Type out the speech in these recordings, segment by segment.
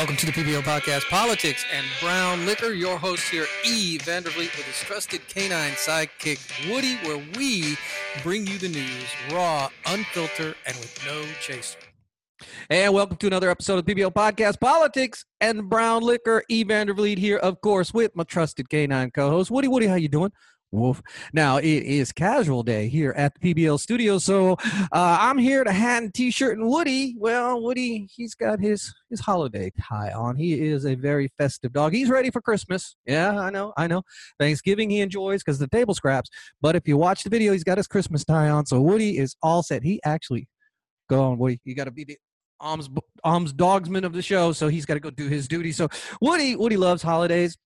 Welcome to the PBL Podcast, Politics and Brown Liquor. Your host here, E. Vandervliet, with his trusted canine sidekick, Woody, where we bring you the news raw, unfiltered, and with no chaser. And welcome to another episode of PBL Podcast, Politics and Brown Liquor. E. Vandervliet here, of course, with my trusted canine co-host, Woody. Woody, how you doing? Woof. Now it is casual day here at the PBL studio, so uh, I'm here to hat and t-shirt and Woody. Well, Woody, he's got his his holiday tie on. He is a very festive dog. He's ready for Christmas. Yeah, I know, I know. Thanksgiving he enjoys because the table scraps. But if you watch the video, he's got his Christmas tie on. So Woody is all set. He actually go on, Woody. You got to be the arms arms dogsman of the show, so he's got to go do his duty. So Woody Woody loves holidays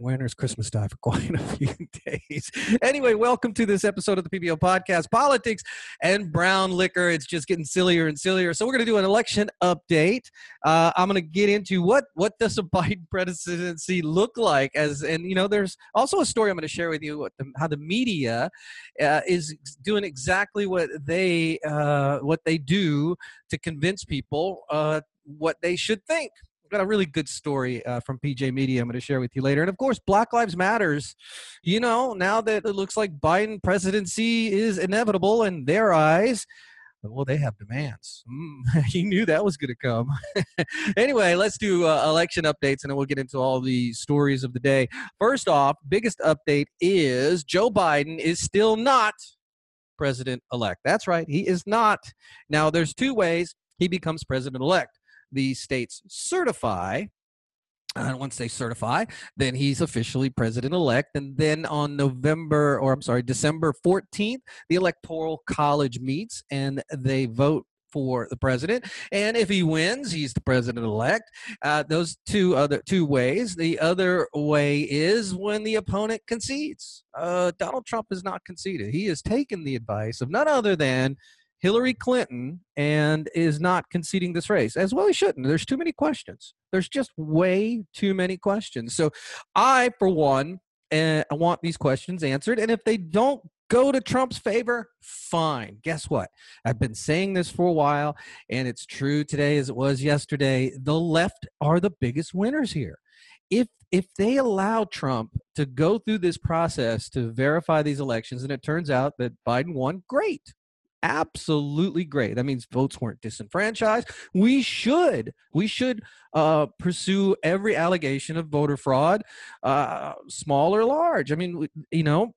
wearing his Christmas tie for quite a few days. Anyway, welcome to this episode of the PBL podcast, Politics and Brown Liquor. It's just getting sillier and sillier. So we're going to do an election update. Uh, I'm going to get into what what does a Biden presidency look like as, and you know, there's also a story I'm going to share with you the, how the media uh, is doing exactly what they uh, what they do to convince people uh, what they should think got a really good story uh, from PJ Media I'm going to share with you later. And of course, Black Lives Matters. You know, now that it looks like Biden presidency is inevitable in their eyes, well, they have demands. Mm, he knew that was going to come. anyway, let's do uh, election updates and then we'll get into all the stories of the day. First off, biggest update is Joe Biden is still not president elect. That's right, he is not. Now, there's two ways he becomes president elect the states certify and once they certify, then he's officially president elect. And then on November, or I'm sorry, December 14th, the Electoral College meets and they vote for the president. And if he wins, he's the president elect. Uh, those two other two ways. The other way is when the opponent concedes. Uh, Donald Trump has not conceded. He has taken the advice of none other than Hillary Clinton and is not conceding this race, as well he shouldn't. There's too many questions. There's just way too many questions. So I, for one, uh, want these questions answered. And if they don't go to Trump's favor, fine. Guess what? I've been saying this for a while, and it's true today as it was yesterday. The left are the biggest winners here. If if they allow Trump to go through this process to verify these elections, and it turns out that Biden won, great absolutely great. That means votes weren't disenfranchised. We should we should uh, pursue every allegation of voter fraud, uh, small or large. I mean, you know.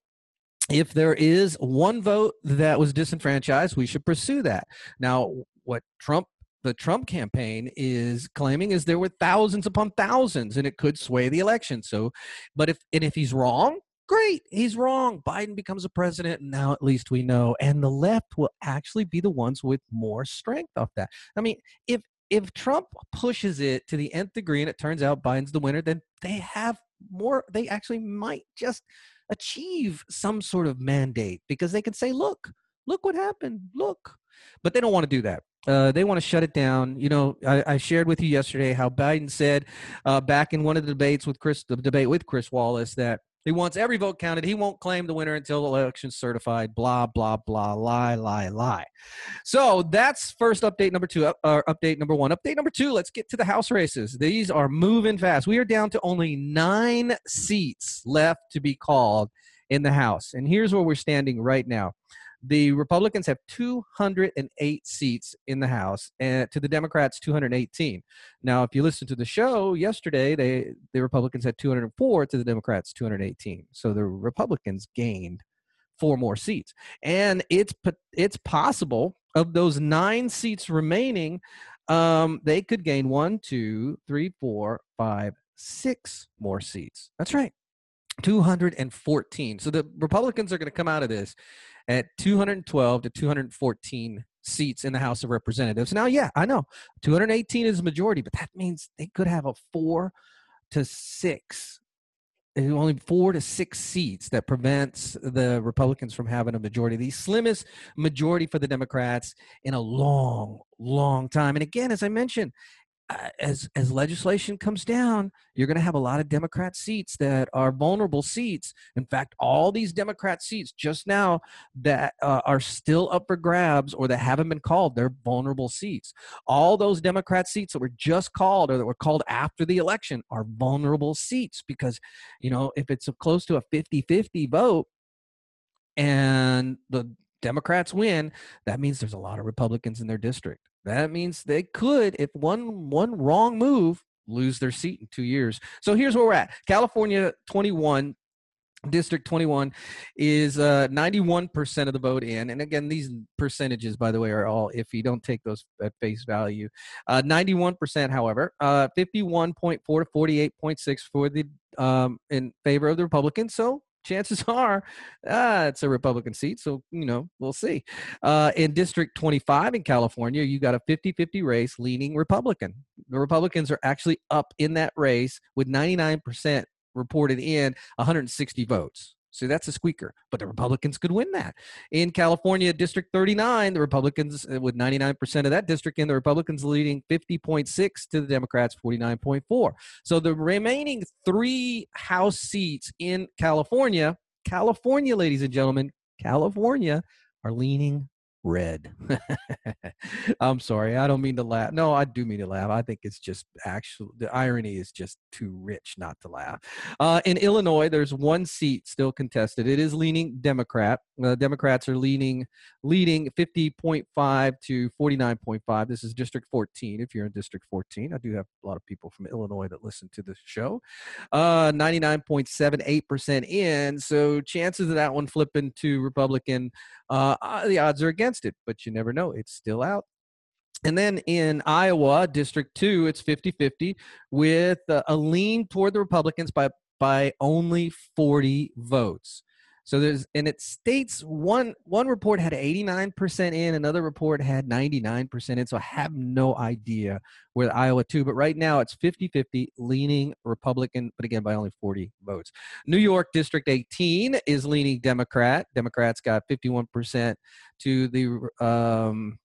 If there is one vote that was disenfranchised, we should pursue that. Now, what Trump the Trump campaign is claiming is there were thousands upon thousands and it could sway the election. So, but if and if he's wrong, Great, he's wrong. Biden becomes a president, and now at least we know. And the left will actually be the ones with more strength off that. I mean, if if Trump pushes it to the nth degree and it turns out Biden's the winner, then they have more. They actually might just achieve some sort of mandate because they can say, "Look, look what happened. Look." But they don't want to do that. Uh, they want to shut it down. You know, I, I, shared with you yesterday how Biden said uh, back in one of the debates with Chris, the debate with Chris Wallace, that he wants every vote counted. He won't claim the winner until the election's certified. Blah, blah, blah. Lie, lie, lie. So that's first update number two. Uh, update number one. Update number two, let's get to the House races. These are moving fast. We are down to only nine seats left to be called in the House. And here's where we're standing right now the Republicans have 208 seats in the House, and to the Democrats 218. Now, if you listen to the show yesterday, they the Republicans had 204 to the Democrats 218. So the Republicans gained four more seats, and it's it's possible of those nine seats remaining, um, they could gain one, two, three, four, five, six more seats. That's right. 214. So the Republicans are going to come out of this at 212 to 214 seats in the House of Representatives. Now, yeah, I know 218 is a majority, but that means they could have a four to six, eh, only four to six seats that prevents the Republicans from having a majority. The slimmest majority for the Democrats in a long, long time. And again, as I mentioned, as as legislation comes down, you're going to have a lot of Democrat seats that are vulnerable seats. In fact, all these Democrat seats just now that uh, are still up for grabs or that haven't been called, they're vulnerable seats. All those Democrat seats that were just called or that were called after the election are vulnerable seats because, you know, if it's close to a 50-50 vote and the Democrats win, that means there's a lot of Republicans in their district. That means they could, if one one wrong move, lose their seat in two years. So here's where we're at. California 21 District 21 is uh, 91% of the vote in. And again, these percentages, by the way, are all if you don't take those at face value. Uh, 91%, however, uh, 51.4 to 48.6 for the um, in favor of the Republicans. So chances are ah, it's a Republican seat. So, you know, we'll see. Uh, in District 25 in California, you got a 50 50 race leaning Republican. The Republicans are actually up in that race with 99% reported in 160 votes. So that's a squeaker, but the Republicans could win that. In California, District 39, the Republicans, uh, with 99% of that district in, the Republicans leading 50.6 to the Democrats 49.4. So the remaining three House seats in California, California, ladies and gentlemen, California are leaning red. I'm sorry. I don't mean to laugh. No, I do mean to laugh. I think it's just actual. The irony is just too rich not to laugh. Uh, in Illinois, there's one seat still contested. It is leaning Democrat. Uh, Democrats are leaning leading 50.5 to 49.5. This is District 14. If you're in District 14, I do have a lot of people from Illinois that listen to the show. Uh, 99.78% in. So chances of that one flipping to Republican, uh, uh the odds are against it, but you never know. It's still out. And then in Iowa, District 2, it's 50 50 with a lean toward the Republicans by, by only 40 votes. So there's and it states one one report had 89% in, another report had 99% in. So I have no idea where the Iowa two, but right now it's 50-50 leaning Republican, but again by only 40 votes. New York District 18 is leaning Democrat. Democrats got 51% to the um,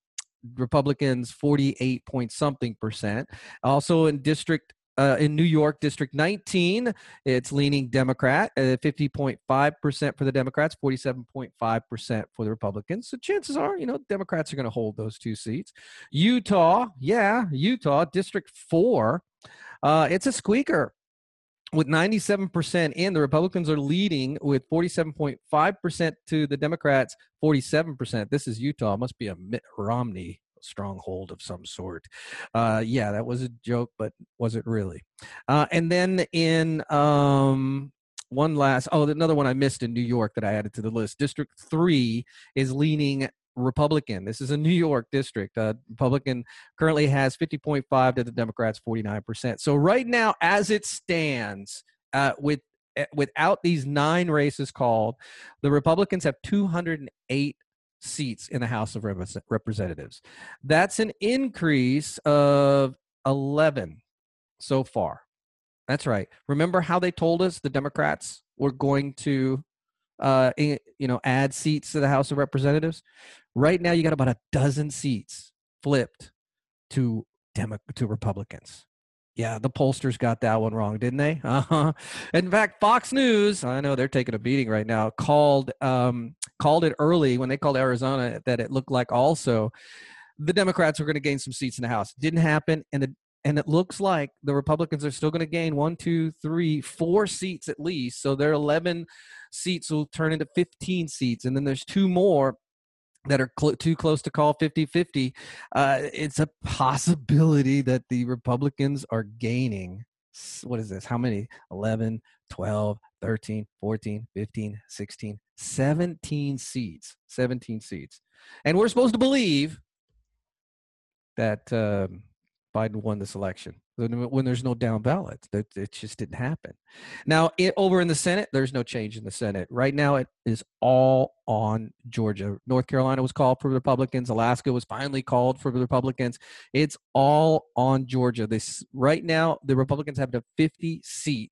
Republicans 48 point something percent. Also in District uh, in New York, District 19, it's leaning Democrat, uh, 50.5% for the Democrats, 47.5% for the Republicans. So chances are, you know, Democrats are going to hold those two seats. Utah, yeah, Utah, District 4, uh, it's a squeaker. With 97% in, the Republicans are leading with 47.5% to the Democrats, 47%. This is Utah. Must be a Mitt Romney stronghold of some sort. Uh, yeah, that was a joke, but was it really? Uh, and then in um, one last, oh, another one I missed in New York that I added to the list. District three is leaning Republican. This is a New York district. Uh, Republican currently has 50.5 to the Democrats 49%. So right now, as it stands, uh, with eh, without these nine races called, the Republicans have 208 seats in the House of Representatives. That's an increase of 11 so far. That's right. Remember how they told us the Democrats were going to uh, you know, add seats to the House of Representatives? Right now you got about a dozen seats flipped to Demo- to Republicans. Yeah, the pollsters got that one wrong, didn't they? Uh-huh. In fact, Fox News, I know they're taking a beating right now, called um, called it early when they called Arizona that it looked like also the Democrats were going to gain some seats in the House. Didn't happen, and the and it looks like the Republicans are still going to gain one, two, three, four seats at least. So their 11 seats will turn into 15 seats, and then there's two more that are cl- too close to call 50-50 uh, it's a possibility that the republicans are gaining what is this how many? 11 12 13 14 15 16 17 seats 17 seats. And we're supposed to believe that um, Biden won this election when there's no down ballot. That it just didn't happen. Now, it, over in the Senate, there's no change in the Senate. Right now, it is all on Georgia. North Carolina was called for Republicans. Alaska was finally called for Republicans. It's all on Georgia. This right now, the Republicans have a 50 seat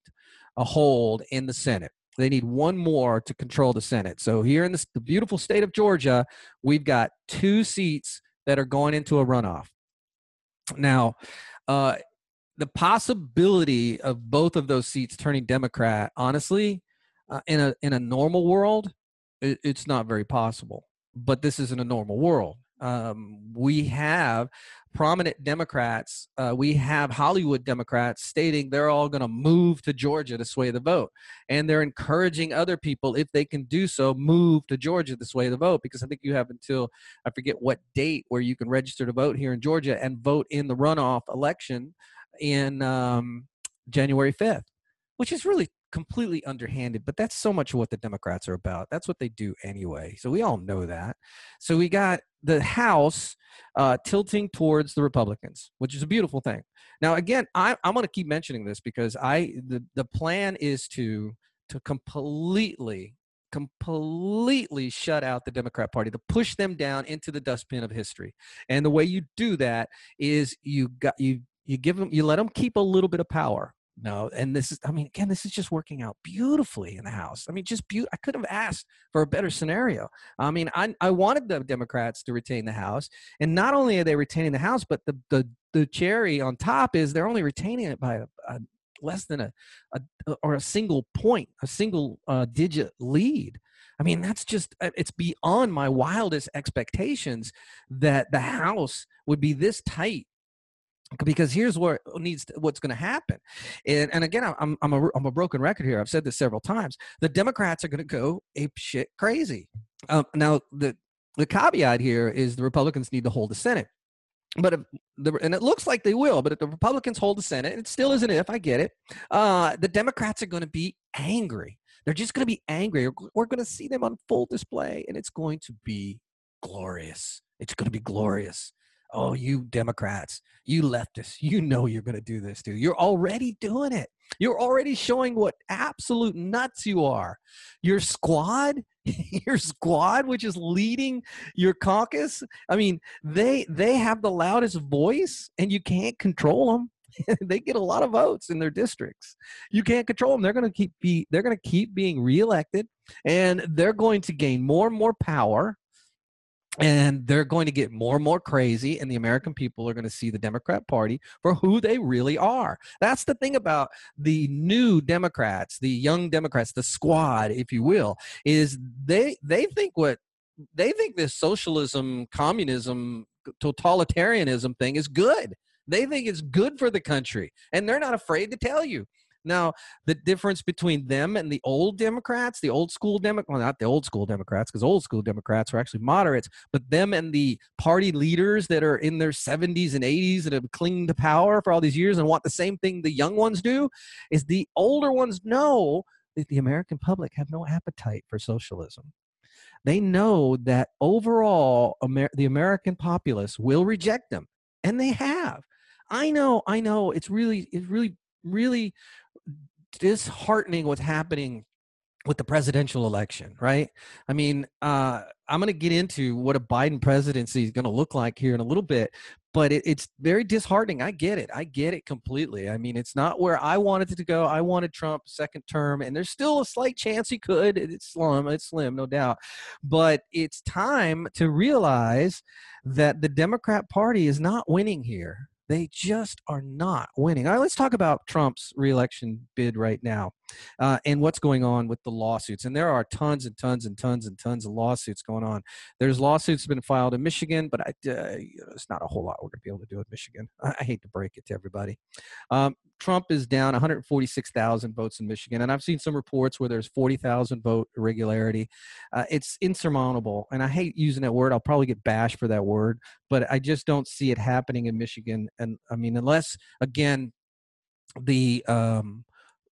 a hold in the Senate. They need one more to control the Senate. So here in this, the beautiful state of Georgia, we've got two seats that are going into a runoff. Now, uh, the possibility of both of those seats turning Democrat, honestly, uh, in a in a normal world, it, it's not very possible. But this isn't a normal world. Um, we have prominent Democrats, uh, we have Hollywood Democrats stating they're all going to move to Georgia to sway the vote. And they're encouraging other people, if they can do so, move to Georgia to sway the vote. Because I think you have until, I forget what date, where you can register to vote here in Georgia and vote in the runoff election in um, January 5th, which is really completely underhanded, but that's so much what the Democrats are about. That's what they do anyway. So we all know that. So we got the House uh, tilting towards the Republicans, which is a beautiful thing. Now, again, I, I'm going to keep mentioning this because I the, the plan is to to completely completely shut out the Democrat Party, to push them down into the dustbin of history. And the way you do that is you got you you give them you let them keep a little bit of power no and this is i mean again this is just working out beautifully in the house. I mean just beautiful i could have asked for a better scenario. I mean I, I wanted the democrats to retain the house and not only are they retaining the house but the the, the cherry on top is they're only retaining it by a, a less than a, a, or a single point a single uh, digit lead. I mean that's just uh, it's beyond my wildest expectations that the house would be this tight because here's what needs to, what's going to happen and, and again I'm, I'm, a, I'm a broken record here i've said this several times the democrats are going to go ape shit crazy. Um, now the the caveat here is the republicans need to hold the senate but if the, and it looks like they will but if the republicans hold the senate and it still isn't if i get it uh, the democrats are going to be angry. They're just going to be angry. We're going to see them on full display and it's going to be glorious. It's going to be glorious oh, you Democrats, you leftists, you know you're going to do this too. You're already doing it. You're already showing what absolute nuts you are. Your squad, your squad, which is leading your caucus. I mean, they they have the loudest voice, and you can't control them. they get a lot of votes in their districts. You can't control them. They're going to keep be they're going to keep being reelected, and they're going to gain more and more power and they're going to get more and more crazy and the american people are going to see the democrat party for who they really are. That's the thing about the new democrats the young democrats the squad if you will is they they think what they think this socialism communism totalitarianism thing is good. They think it's good for the country and they're not afraid to tell you now, the difference between them and the old Democrats, the old school Democrats, well, not the old school Democrats, because old school Democrats were actually moderates, but them and the party leaders that are in their 70s and 80s that have clinged to power for all these years and want the same thing the young ones do, is the older ones know that the American public have no appetite for socialism. They know that overall, Amer- the American populace will reject them, and they have. I know, I know. It's really, it's really, really disheartening what's happening with the presidential election, right? I mean, uh, I'm going to get into what a Biden presidency is going to look like here in a little bit, but it, it's very disheartening. I get it. I get it completely. I mean, it's not where I wanted it to go. I wanted Trump second term, and there's still a slight chance he could. It's slim. It's slim, no doubt. But it's time to realize that the Democrat Party is not winning here. They just are not winning. All right, let's talk about Trump's reelection bid right now uh, and what's going on with the lawsuits. And there are tons and tons and tons and tons of lawsuits going on. There's lawsuits been filed in Michigan, but I, uh, it's not a whole lot we're going to be able to do in Michigan. I, hate to break it to everybody. Um, Trump is down 146,000 votes in Michigan, and I've seen some reports where there's 40,000 vote irregularity. Uh, it's insurmountable, and I hate using that word. I'll probably get bashed for that word, but I just don't see it happening in Michigan. And I mean, unless again, the um,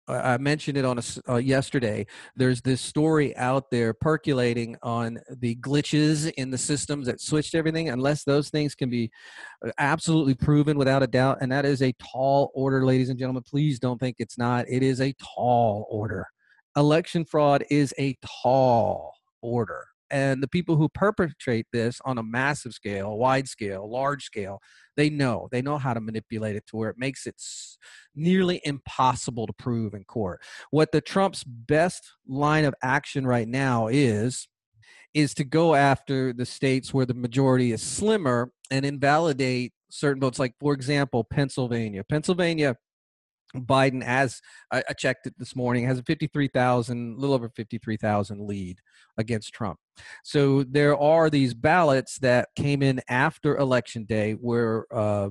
I mentioned it on a, uh, yesterday. There's this story out there percolating on the glitches in the systems that switched everything. Unless those things can be uh, absolutely proven without a doubt, and that is a tall order, ladies and gentlemen. Please don't think it's not. It is a tall order. Election fraud is a tall order and the people who perpetrate this on a massive scale wide scale large scale they know they know how to manipulate it to where it makes it nearly impossible to prove in court what the trump's best line of action right now is is to go after the states where the majority is slimmer and invalidate certain votes. Like for example, Pennsylvania. Pennsylvania Biden, as I, I, checked it this morning, has a 53,000, a little over 53,000 lead against Trump. So there are these ballots that came in after Election Day where uh,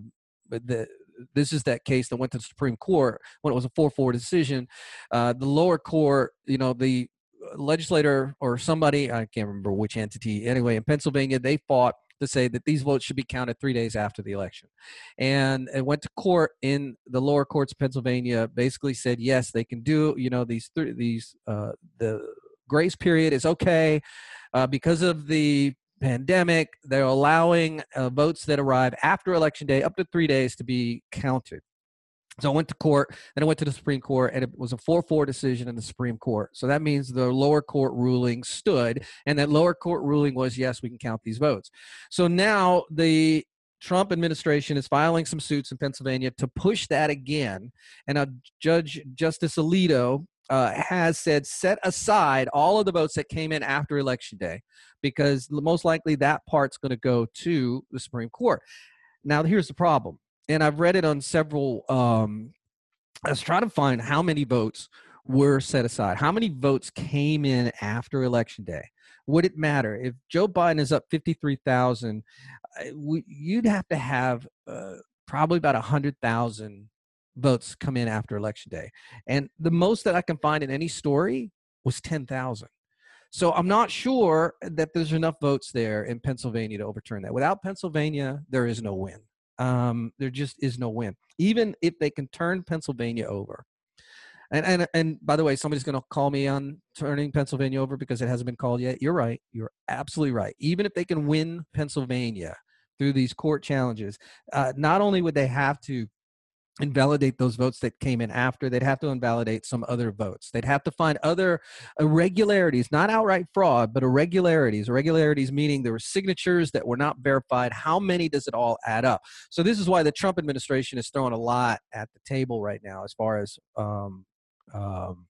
the this is that case that went to the Supreme Court when it was a 4 4 decision. Uh, the lower court, you know, the legislator or somebody, I can't remember which entity, anyway, in Pennsylvania, they fought to say that these votes should be counted three days after the election. And it went to court in the lower courts of Pennsylvania, basically said, yes, they can do, you know, these, th- these, uh, the grace period is okay. Uh, because of the pandemic, they're allowing uh, votes that arrive after election day up to three days to be counted. So I went to court, then I went to the Supreme Court, and it was a 4 4 decision in the Supreme Court. So that means the lower court ruling stood, and that lower court ruling was yes, we can count these votes. So now the Trump administration is filing some suits in Pennsylvania to push that again. And a Judge Justice Alito uh, has said set aside all of the votes that came in after Election Day because most likely that part's going to go to the Supreme Court. Now, here's the problem and I've read it on several. Um, I was trying to find how many votes were set aside. How many votes came in after election day? Would it matter if Joe Biden is up fifty-three thousand? You'd have to have uh, probably about a hundred thousand votes come in after election day, and the most that I can find in any story was ten thousand. So I'm not sure that there's enough votes there in Pennsylvania to overturn that. Without Pennsylvania, there is no win um, there just is no win. Even if they can turn Pennsylvania over. And, and and by the way, somebody's going to call me on turning Pennsylvania over because it hasn't been called yet. You're right. You're absolutely right. Even if they can win Pennsylvania through these court challenges, uh, not only would they have to invalidate those votes that came in after. They'd have to invalidate some other votes. They'd have to find other irregularities, not outright fraud, but irregularities. Irregularities meaning there were signatures that were not verified. How many does it all add up? So this is why the Trump administration is throwing a lot at the table right now as far as um, um,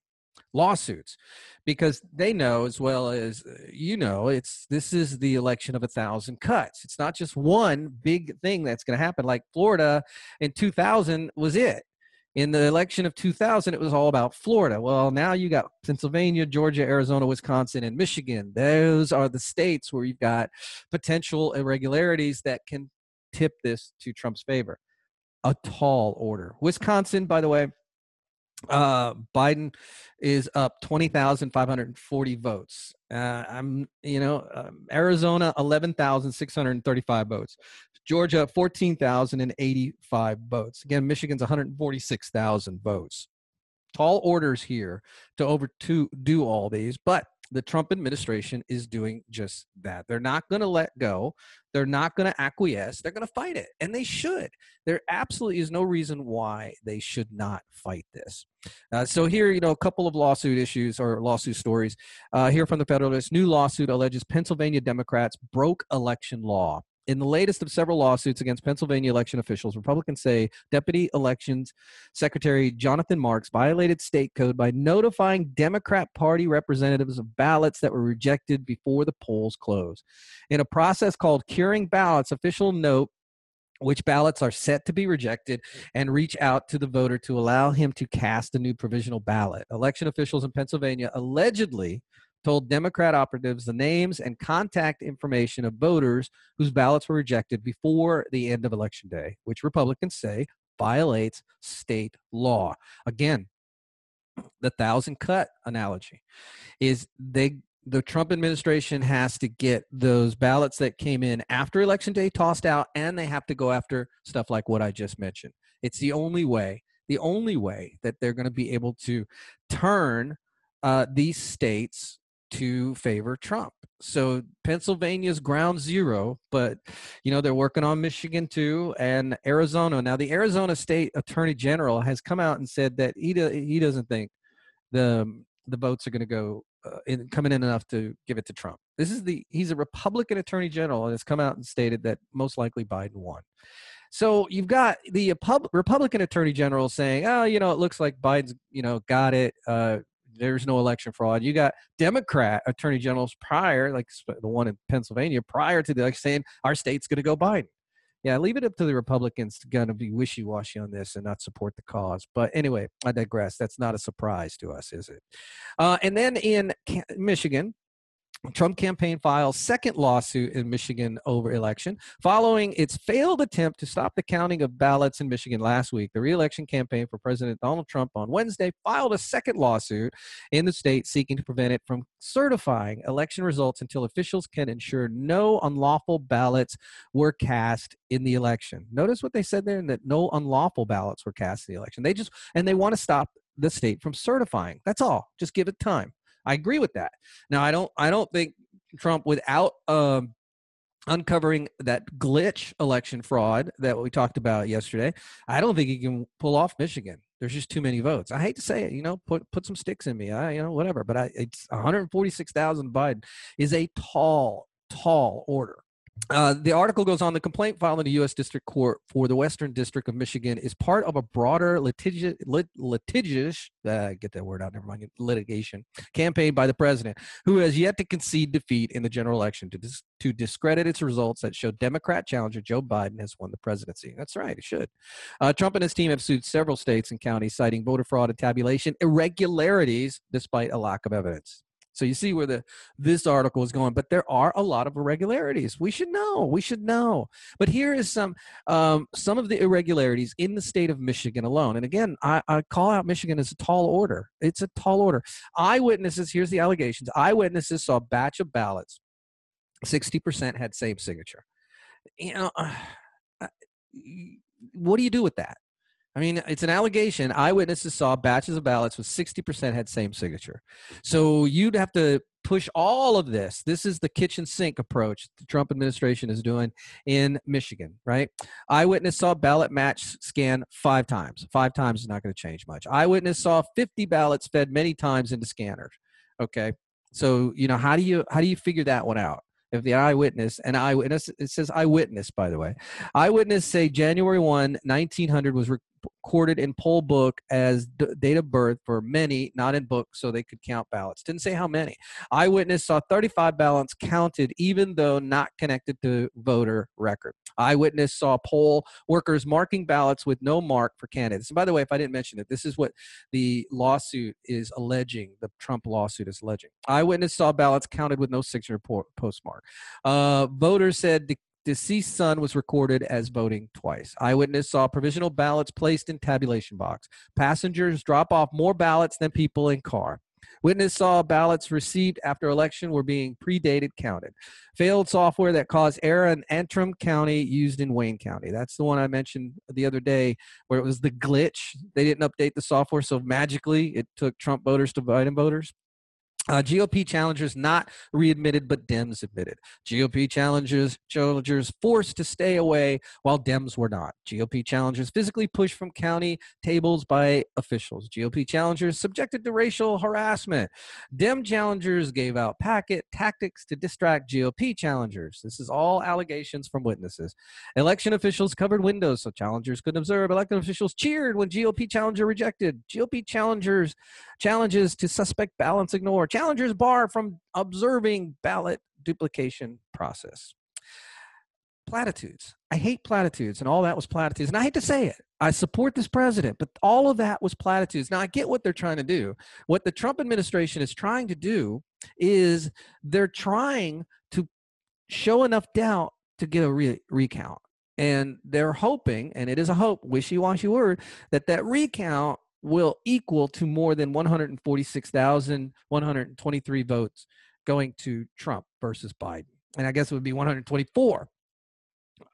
lawsuits because they know as well as uh, you know it's this is the election of a thousand cuts. It's not just one big thing that's going to happen like florida in 2000 was it. In the election of 2000 it was all about florida. Well now you got pennsylvania georgia arizona wisconsin and michigan. Those are the states where you've got potential irregularities that can tip this to trump's favor. A tall order. Wisconsin by the way uh, Biden is up 20,540 votes. Uh, I'm, you know, um, Arizona 11,635 votes. Georgia 14,085 votes. Again, Michigan's 146,000 votes. Tall orders here to over to do all these, but the Trump administration is doing just that. They're not going to let go. They're not going to acquiesce. They're going to fight it, and they should. There absolutely is no reason why they should not fight this. Uh, so here, you know, a couple of lawsuit issues or lawsuit stories. Uh, here from the Federalist, new lawsuit alleges Pennsylvania Democrats broke election law. In the latest of several lawsuits against Pennsylvania election officials, Republicans say Deputy Elections Secretary Jonathan Marks violated state code by notifying Democrat Party representatives of ballots that were rejected before the polls closed. In a process called curing ballots, officials note which ballots are set to be rejected and reach out to the voter to allow him to cast a new provisional ballot. Election officials in Pennsylvania allegedly told Democrat operatives the names and contact information of voters whose ballots were rejected before the end of Election Day, which Republicans say violates state law. Again, the thousand cut analogy is they the Trump administration has to get those ballots that came in after election day tossed out and they have to go after stuff like what I just mentioned. It's the only way, the only way that they're going to be able to turn uh, these states to favor Trump. So Pennsylvania's ground zero, but you know they're working on Michigan too and Arizona. Now the Arizona State Attorney General has come out and said that he do, he doesn't think the the votes are going to go uh, in, coming in enough to give it to Trump. This is the he's a Republican Attorney General and has come out and stated that most likely Biden won. So you've got the Republican Attorney General saying, "Oh, you know, it looks like Biden's, you know, got it. Uh, there's no election fraud. You got Democrat attorney generals prior, like the one in Pennsylvania, prior to the election, saying our state's going to go Biden. yeah, leave it up to the Republicans to kind of be wishy washy on this and not support the cause. But anyway, I digress. That's not a surprise to us, is it? Uh, and then in Michigan, Trump campaign files second lawsuit in Michigan over election following its failed attempt to stop the counting of ballots in Michigan last week. The reelection campaign for President Donald Trump on Wednesday filed a second lawsuit in the state seeking to prevent it from certifying election results until officials can ensure no unlawful ballots were cast in the election. Notice what they said there that no unlawful ballots were cast in the election. They just and they want to stop the state from certifying. That's all. Just give it time. I agree with that. Now, I don't. I don't think Trump, without um, uncovering that glitch election fraud that we talked about yesterday, I don't think he can pull off Michigan. There's just too many votes. I hate to say it, you know, put put some sticks in me. I, you know, whatever. But I, it's 146,000 Biden is a tall, tall order. Uh, the article goes on the complaint filed in the U.S. District Court for the Western District of Michigan is part of a broader litigious, lit, litigious uh, get that word out, never mind, litigation campaign by the president, who has yet to concede defeat in the general election to, dis, to discredit its results that show Democrat challenger Joe Biden has won the presidency. That's right, it should. Uh, Trump and his team have sued several states and counties citing voter fraud and tabulation irregularities despite a lack of evidence. So you see where the this article is going, but there are a lot of irregularities. We should know. We should know. But here is some um, some of the irregularities in the state of Michigan alone. And again, I, I call out Michigan as a tall order. It's a tall order. Eyewitnesses. Here's the allegations. Eyewitnesses saw a batch of ballots. Sixty percent had same signature. You know, uh, what do you do with that? I mean, it's an allegation. Eyewitnesses saw batches of ballots with 60% had same signature. So you'd have to push all of this. This is the kitchen sink approach the Trump administration is doing in Michigan, right? Eyewitness saw ballot match scan five times. Five times is not going to change much. Eyewitness saw 50 ballots fed many times into scanners. Okay. So, you know, how do you how do you figure that one out? if the eyewitness and eyewitness it says eyewitness by the way eyewitness say january 1 1900 was recorded in poll book as d- date of birth for many, not in book, so they could count ballots. Didn't say how many. Eyewitness saw 35 ballots counted, even though not connected to voter record. Eyewitness saw poll workers marking ballots with no mark for candidates. And by the way, if I didn't mention it, this is what the lawsuit is alleging. The Trump lawsuit is alleging. Eyewitness saw ballots counted with no signature postmark. Uh, voters said deceased son was recorded as voting twice. Eyewitness saw provisional ballots placed in tabulation box. Passengers drop off more ballots than people in car. Witness saw ballots received after election were being predated counted. Failed software that caused error in Antrim County used in Wayne County. That's the one I mentioned the other day where it was the glitch. They didn't update the software, so magically it took Trump voters to Biden voters. Uh, GOP challengers not readmitted, but Dems admitted. GOP challengers challengers forced to stay away, while Dems were not. GOP challengers physically pushed from county tables by officials. GOP challengers subjected to racial harassment. Dem challengers gave out packet tactics to distract GOP challengers. This is all allegations from witnesses. Election officials covered windows so challengers couldn't observe. Election officials cheered when GOP challenger rejected. GOP challengers challenges to suspect balance ignored challengers bar from observing ballot duplication process. Platitudes. I hate platitudes, and all that was platitudes. And I hate to say it. I support this president, but all of that was platitudes. Now, I get what they're trying to do. What the Trump administration is trying to do is they're trying to show enough doubt to get a re- recount. And they're hoping, and it is a hope, wishy washy word, that that recount will equal to more than 146,123 votes going to Trump versus Biden. And I guess it would be 124.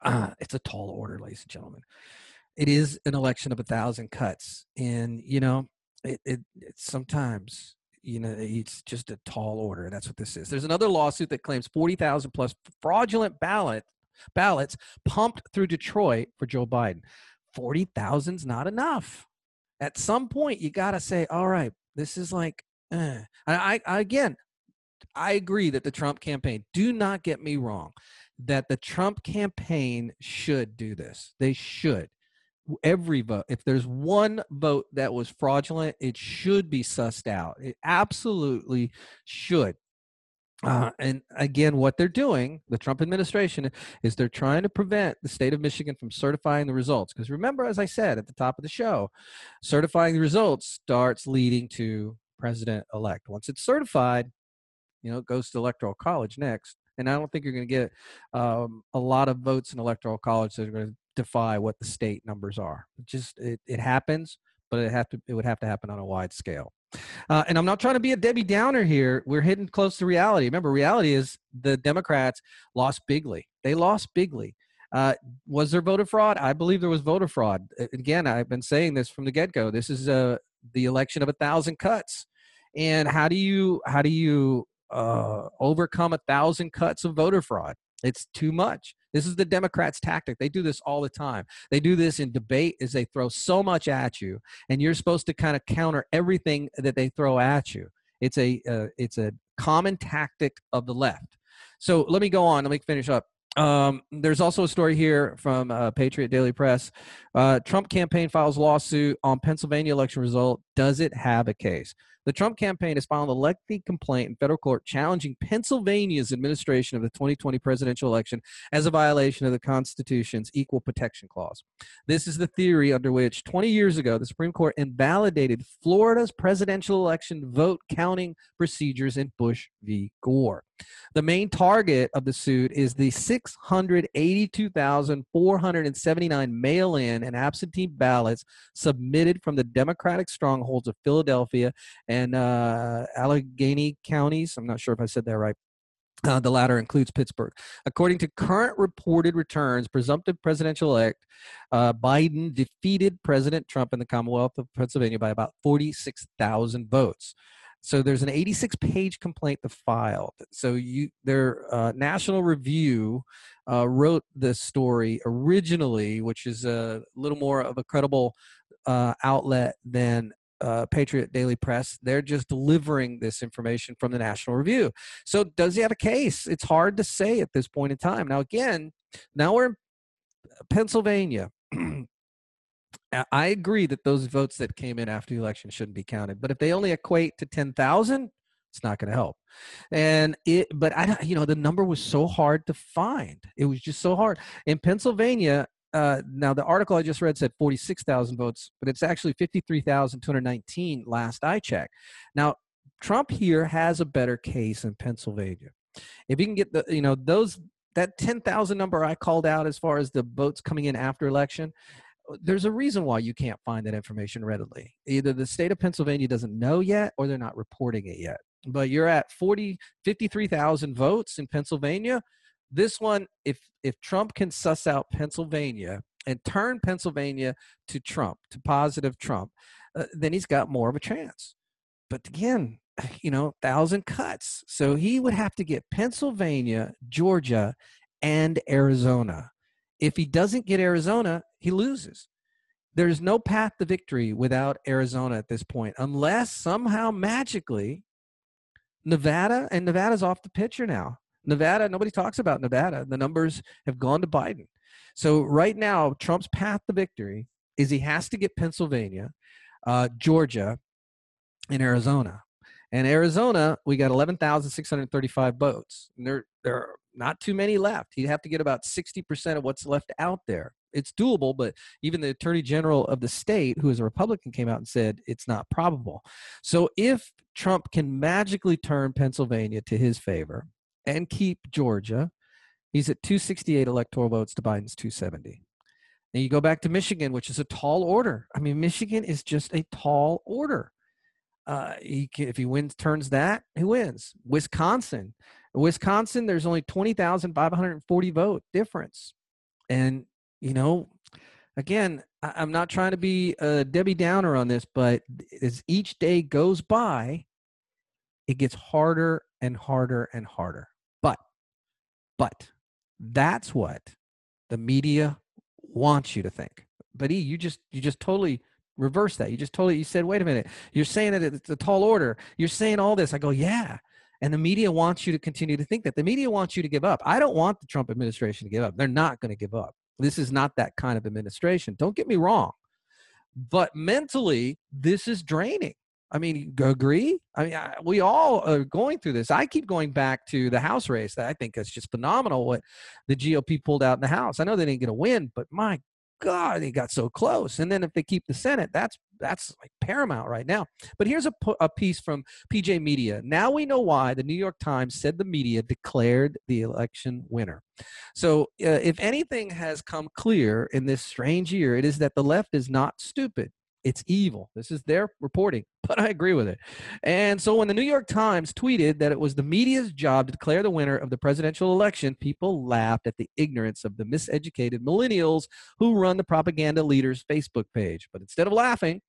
Uh, it's a tall order, ladies and gentlemen. It is an election of a thousand cuts. And, you know, it, it, it sometimes you know it's just a tall order that's what this is there's another lawsuit that claims 40,000 plus fraudulent ballot ballots pumped through Detroit for Joe Biden 40,000's not enough at some point you got to say, all right, this is like, eh. I, I again, I agree that the Trump campaign. Do not get me wrong, that the Trump campaign should do this. They should. Every vote, if there's one vote that was fraudulent, it should be sussed out. It absolutely should. Uh, and again, what they're doing, the Trump administration, is they're trying to prevent the state of Michigan from certifying the results. Because remember, as I said at the top of the show, certifying the results starts leading to president elect. Once it's certified, you know, it goes to electoral college next. And I don't think you're going to get um, a lot of votes in electoral college that are going to defy what the state numbers are. It just it, it happens, but it have to it would have to happen on a wide scale. Uh, and I'm not trying to be a Debbie Downer here. We're hitting close to reality. Remember, reality is the Democrats lost bigly. They lost bigly. Uh, was there voter fraud? I believe there was voter fraud. Again, I've been saying this from the get go. This is uh, the election of a thousand cuts. And how do you how do you uh, overcome a thousand cuts of voter fraud? It's too much. This is the Democrats' tactic. They do this all the time. They do this in debate as they throw so much at you, and you're supposed to kind of counter everything that they throw at you. It's a uh, it's a common tactic of the left. So let me go on. Let me finish up. Um, there's also a story here from uh, Patriot Daily Press. Uh, Trump campaign files lawsuit on Pennsylvania election result. Does it have a case? The Trump campaign has filed a lengthy complaint in federal court challenging Pennsylvania's administration of the 2020 presidential election as a violation of the Constitution's Equal Protection Clause. This is the theory under which 20 years ago the Supreme Court invalidated Florida's presidential election vote counting procedures in Bush v. Gore. The main target of the suit is the 682,479 mail in and absentee ballots submitted from the Democratic strongholds of Philadelphia and uh, Allegheny counties. I'm not sure if I said that right. Uh, the latter includes Pittsburgh. According to current reported returns, presumptive presidential elect uh, Biden defeated President Trump in the Commonwealth of Pennsylvania by about 46,000 votes. So there's an 86 page complaint to file. So you their uh, National Review uh, wrote this story originally, which is a little more of a credible uh, outlet than uh, Patriot Daily Press. They're just delivering this information from the National Review. So does he have a case? It's hard to say at this point in time. Now again, now we're in Pennsylvania. I agree that those votes that came in after the election shouldn't be counted. But if they only equate to 10,000, it's not going to help. And it, but I, you know, the number was so hard to find. It was just so hard. In Pennsylvania, uh, now the article I just read said 46,000 votes, but it's actually 53,219 last I checked. Now, Trump here has a better case in Pennsylvania. If you can get the, you know, those, that 10,000 number I called out as far as the votes coming in after election, there's a reason why you can't find that information readily. Either the state of Pennsylvania doesn't know yet or they're not reporting it yet. But you're at 40, 53,000 votes in Pennsylvania. This one, if if Trump can suss out Pennsylvania and turn Pennsylvania to Trump, to positive Trump, uh, then he's got more of a chance. But again, you know, thousand cuts. So he would have to get Pennsylvania, Georgia, and Arizona. If he doesn't get Arizona, he loses. There's no path to victory without Arizona at this point, unless somehow magically Nevada and Nevada's off the picture now. Nevada, nobody talks about Nevada. The numbers have gone to Biden. So right now, Trump's path to victory is he has to get Pennsylvania, uh, Georgia, and Arizona. And Arizona, we got 11,635 votes. There, there are not too many left. He'd have to get about 60% of what's left out there. It's doable, but even the attorney general of the state, who is a Republican, came out and said it's not probable. So if Trump can magically turn Pennsylvania to his favor and keep Georgia, he's at 268 electoral votes to Biden's 270. Then you go back to Michigan, which is a tall order. I mean, Michigan is just a tall order. Uh, he can, if he wins, turns that, he wins. Wisconsin, Wisconsin, there's only 20,540 vote difference. And, you know, again, I, I'm not trying to be a Debbie Downer on this, but as each day goes by, it gets harder and harder and harder. But, that's what the media wants you to think. But E, you just you just totally reverse that. You just totally you said, wait a minute, you're saying that it's a tall order. You're saying all this. I go, yeah. And the media wants you to continue to think that. The media wants you to give up. I don't want the Trump administration to give up. They're not going to give up. This is not that kind of administration. Don't get me wrong. But mentally, this is draining. I mean, agree? I mean, I, we all are going through this. I keep going back to the House race. That I think is just phenomenal what the GOP pulled out in the House. I know they didn't get a win, but my God, they got so close. And then if they keep the Senate, that's that's like paramount right now. But here's a, a piece from PJ Media. Now we know why the New York Times said the media declared the election winner. So uh, if anything has come clear in this strange year, it is that the left is not stupid. It's evil. This is their reporting, but I agree with it. And so when the New York Times tweeted that it was the media's job to declare the winner of the presidential election, people laughed at the ignorance of the miseducated millennials who run the propaganda leader's Facebook page. But instead of laughing,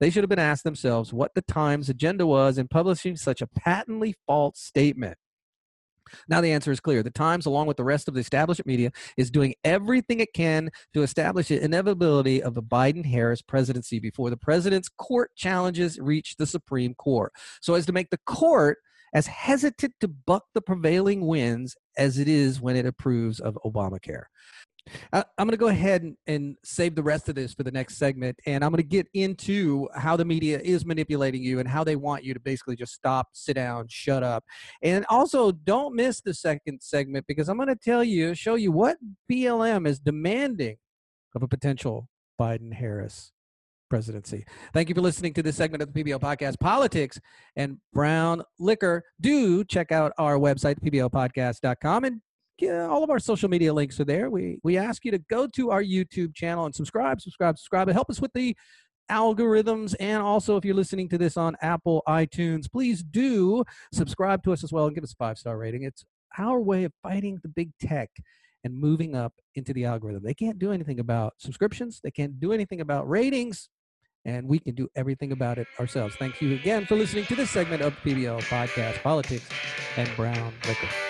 they should have been asked themselves what the Times' agenda was in publishing such a patently false statement. Now the answer is clear. The Times, along with the rest of the establishment media, is doing everything it can to establish the inevitability of the Biden Harris presidency before the president's court challenges reach the Supreme Court, so as to make the court as hesitant to buck the prevailing winds as it is when it approves of Obamacare. I, am going to go ahead and, and, save the rest of this for the next segment. And I'm going to get into how the media is manipulating you and how they want you to basically just stop, sit down, shut up. And also, don't miss the second segment because I'm going to tell you, show you what BLM is demanding of a potential Biden Harris presidency. Thank you for listening to this segment of the PBL podcast, Politics and Brown Liquor. Do check out our website, pblpodcast.com, and yeah, uh, all of our social media links are there. We we ask you to go to our YouTube channel and subscribe, subscribe, subscribe, and help us with the algorithms. And also, if you're listening to this on Apple iTunes, please do subscribe to us as well and give us a five star rating. It's our way of fighting the big tech and moving up into the algorithm. They can't do anything about subscriptions. They can't do anything about ratings. And we can do everything about it ourselves. Thank you again for listening to this segment of PBL Podcast Politics and Brown Liquor.